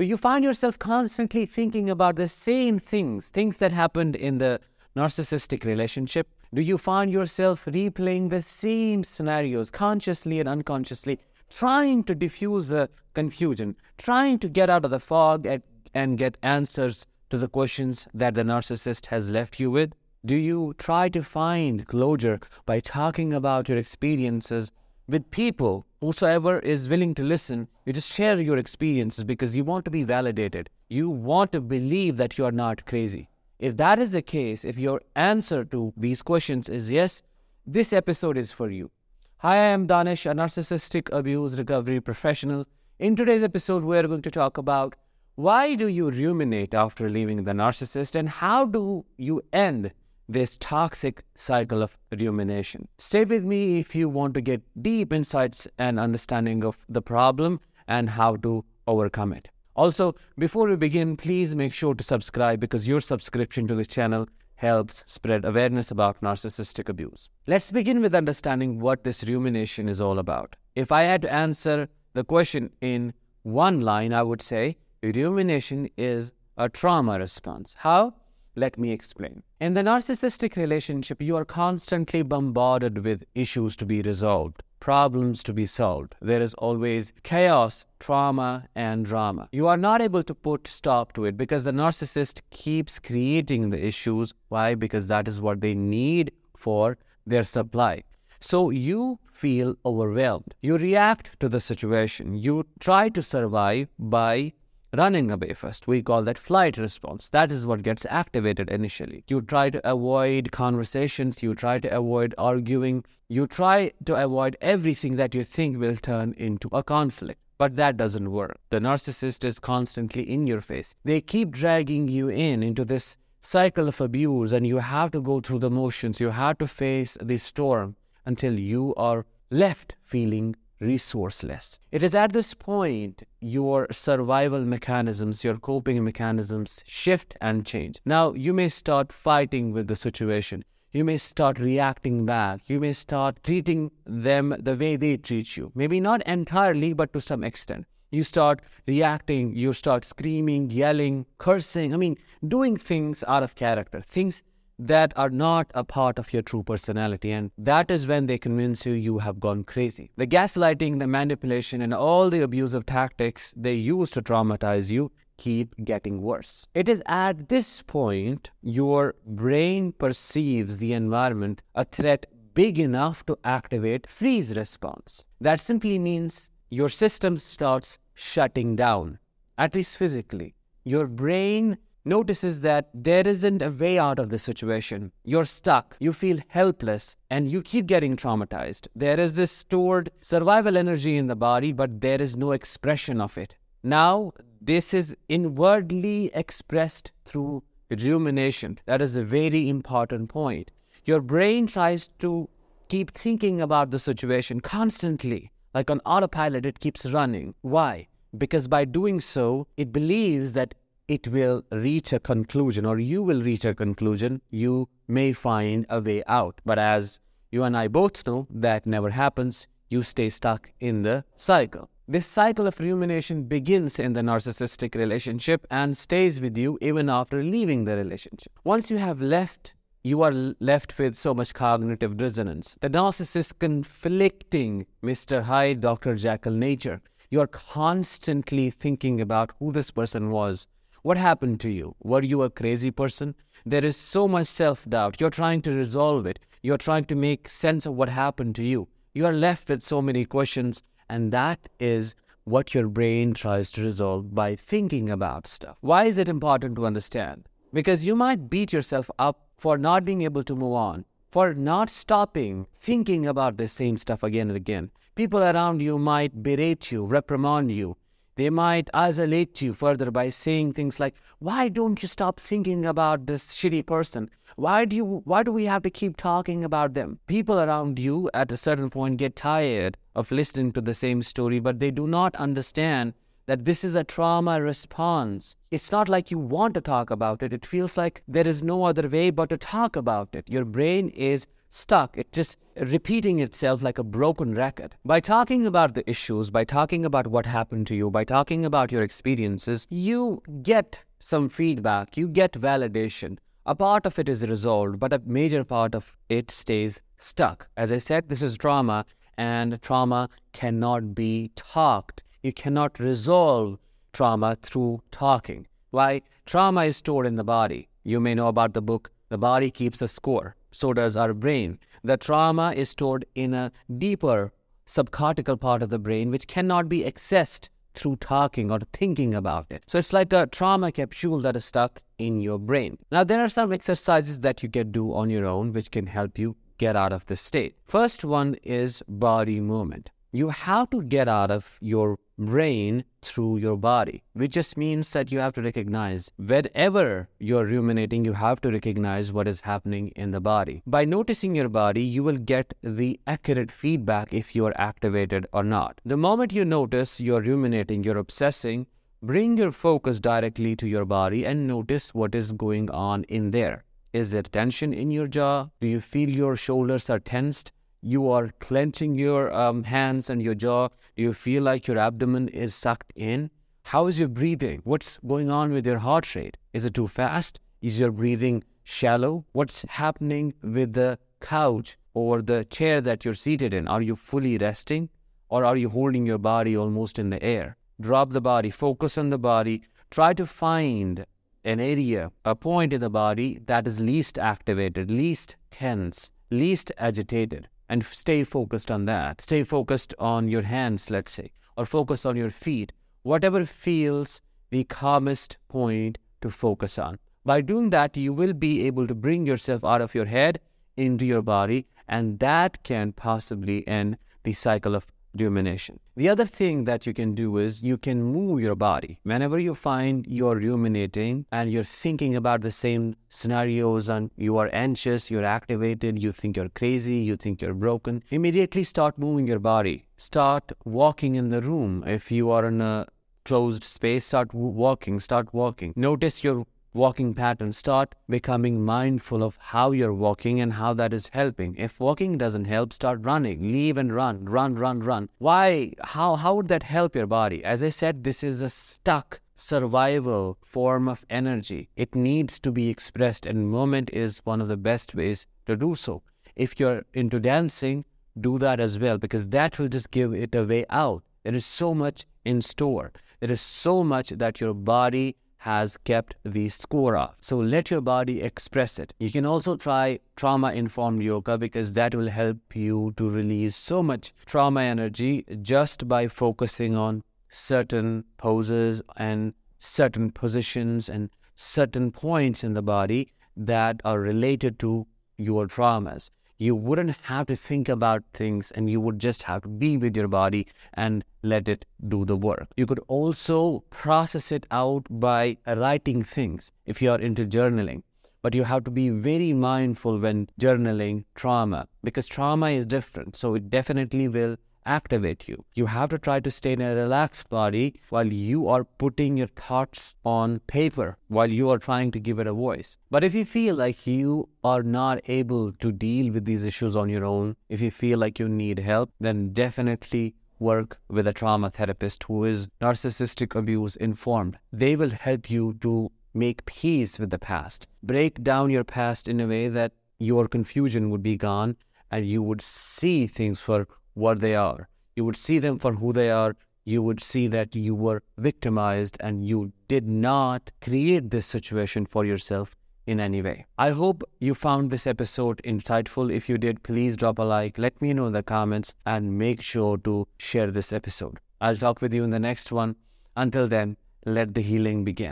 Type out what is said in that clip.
Do you find yourself constantly thinking about the same things, things that happened in the narcissistic relationship? Do you find yourself replaying the same scenarios consciously and unconsciously, trying to diffuse the confusion, trying to get out of the fog and, and get answers to the questions that the narcissist has left you with? Do you try to find closure by talking about your experiences with people? Whosoever is willing to listen, you just share your experiences because you want to be validated. You want to believe that you are not crazy. If that is the case, if your answer to these questions is yes, this episode is for you. Hi, I am Danish, a narcissistic abuse recovery professional. In today's episode, we are going to talk about why do you ruminate after leaving the narcissist and how do you end this toxic cycle of rumination? Stay with me if you want to get deep insights and understanding of the problem and how to overcome it. Also, before we begin, please make sure to subscribe because your subscription to this channel helps spread awareness about narcissistic abuse. Let's begin with understanding what this rumination is all about. If I had to answer the question in one line, I would say Rumination is a trauma response. How? Let me explain. In the narcissistic relationship, you are constantly bombarded with issues to be resolved, problems to be solved. There is always chaos, trauma, and drama. You are not able to put stop to it because the narcissist keeps creating the issues. Why? Because that is what they need for their supply. So you feel overwhelmed. You react to the situation. You try to survive by running away first. We call that flight response. That is what gets activated initially. You try to avoid conversations, you try to avoid arguing, you try to avoid everything that you think will turn into a conflict. But that doesn't work. The narcissist is constantly in your face. They keep dragging you in into this cycle of abuse, and you have to go through the motions. You have to face the storm until you are left feeling resourceless. It is at this point your survival mechanisms, your coping mechanisms shift and change. Now, you may start fighting with the situation. You may start reacting back. You may start treating them the way they treat you. Maybe not entirely, but to some extent. You start reacting, you start screaming, yelling, cursing. I mean, doing things out of character, things that are not a part of your true personality. And that is when they convince you you have gone crazy. The gaslighting, the manipulation, and all the abusive tactics they use to traumatize you keep getting worse. It is at this point your brain perceives the environment a threat big enough to activate freeze response. That simply means your system starts shutting down, at least physically. Your brain notices that there isn't a way out of the situation. You're stuck, you feel helpless, and you keep getting traumatized. There is this stored survival energy in the body, but there is no expression of it. Now, this is inwardly expressed through rumination. That is a very important point. Your brain tries to keep thinking about the situation constantly. Like on autopilot, it keeps running. Why? Because by doing so, it believes that it will reach a conclusion or you will reach a conclusion, you may find a way out. But as you and I both know, that never happens. You stay stuck in the cycle. This cycle of rumination begins in the narcissistic relationship and stays with you even after leaving the relationship. Once you have left, you are left with so much cognitive dissonance. The narcissist conflicting Mr. Hyde, Dr. Jekyll nature. You are constantly thinking about who this person was, what happened to you? Were you a crazy person? There is so much self doubt. You're trying to resolve it. You're trying to make sense of what happened to you. You are left with so many questions, and that is what your brain tries to resolve by thinking about stuff. Why is it important to understand? Because you might beat yourself up for not being able to move on, for not stopping thinking about the same stuff again and again. People around you might berate you, reprimand you, they might isolate you further by saying things like, "Why don't you stop thinking about this shitty person? Why do you why do we have to keep talking about them?" People around you at a certain point get tired of listening to the same story, but they do not understand that this is a trauma response. It's not like you want to talk about it. It feels like there is no other way but to talk about it. Your brain is stuck. It just repeating itself like a broken record. By talking about the issues, by talking about what happened to you, by talking about your experiences, you get some feedback, you get validation. A part of it is resolved, but a major part of it stays stuck. As I said, this is trauma, and trauma cannot be talked. You cannot resolve trauma through talking. Why? Trauma is stored in the body. You may know about the book, The Body Keeps a Score. So does our brain. The trauma is stored in a deeper subcortical part of the brain, which cannot be accessed through talking or thinking about it. So it's like a trauma capsule that is stuck in your brain. Now, there are some exercises that you can do on your own which can help you get out of this state. First one is body movement. You have to get out of your brain through your body, which just means that you have to recognize whenever you're ruminating, you have to recognize what is happening in the body. By noticing your body, you will get the accurate feedback if you are activated or not. The moment you notice you're ruminating, you're obsessing, bring your focus directly to your body and notice what is going on in there. Is there tension in your jaw? Do you feel your shoulders are tensed? You are clenching your um, hands and your jaw. Do you feel like your abdomen is sucked in? How is your breathing? What's going on with your heart rate? Is it too fast? Is your breathing shallow? What's happening with the couch or the chair that you're seated in? Are you fully resting or are you holding your body almost in the air? Drop the body, focus on the body, try to find an area, a point in the body that is least activated, least tense, least agitated, and stay focused on that. Stay focused on your hands, let's say, or focus on your feet, whatever feels the calmest point to focus on. By doing that, you will be able to bring yourself out of your head into your body, and that can possibly end the cycle of rumination. The other thing that you can do is you can move your body. Whenever you find you're ruminating and you're thinking about the same scenarios and you are anxious, you're activated, you think you're crazy, you think you're broken, immediately start moving your body. Start walking in the room. If you are in a closed space, start walking, start walking. Notice your walking patterns. Start becoming mindful of how you're walking and how that is helping. If walking doesn't help, start running. Leave and run, run, run, run. Why? How, how would that help your body? As I said, this is a stuck survival form of energy. It needs to be expressed, and movement is one of the best ways to do so. If you're into dancing, do that as well because that will just give it a way out. There is so much in store. There is so much that your body has kept the score of. So let your body express it. You can also try trauma informed yoga because that will help you to release so much trauma energy just by focusing on certain poses and certain positions and certain points in the body that are related to your traumas you wouldn't have to think about things and you would just have to be with your body and let it do the work. You could also process it out by writing things if you are into journaling. But you have to be very mindful when journaling trauma because trauma is different. So it definitely will activate you. You have to try to stay in a relaxed body while you are putting your thoughts on paper, while you are trying to give it a voice. But if you feel like you are not able to deal with these issues on your own, if you feel like you need help, then definitely work with a trauma therapist who is narcissistic abuse informed. They will help you to make peace with the past, break down your past in a way that your confusion would be gone and you would see things for what they are. You would see them for who they are. You would see that you were victimized and you did not create this situation for yourself in any way. I hope you found this episode insightful. If you did, please drop a like, let me know in the comments, and make sure to share this episode. I'll talk with you in the next one. Until then, let the healing begin.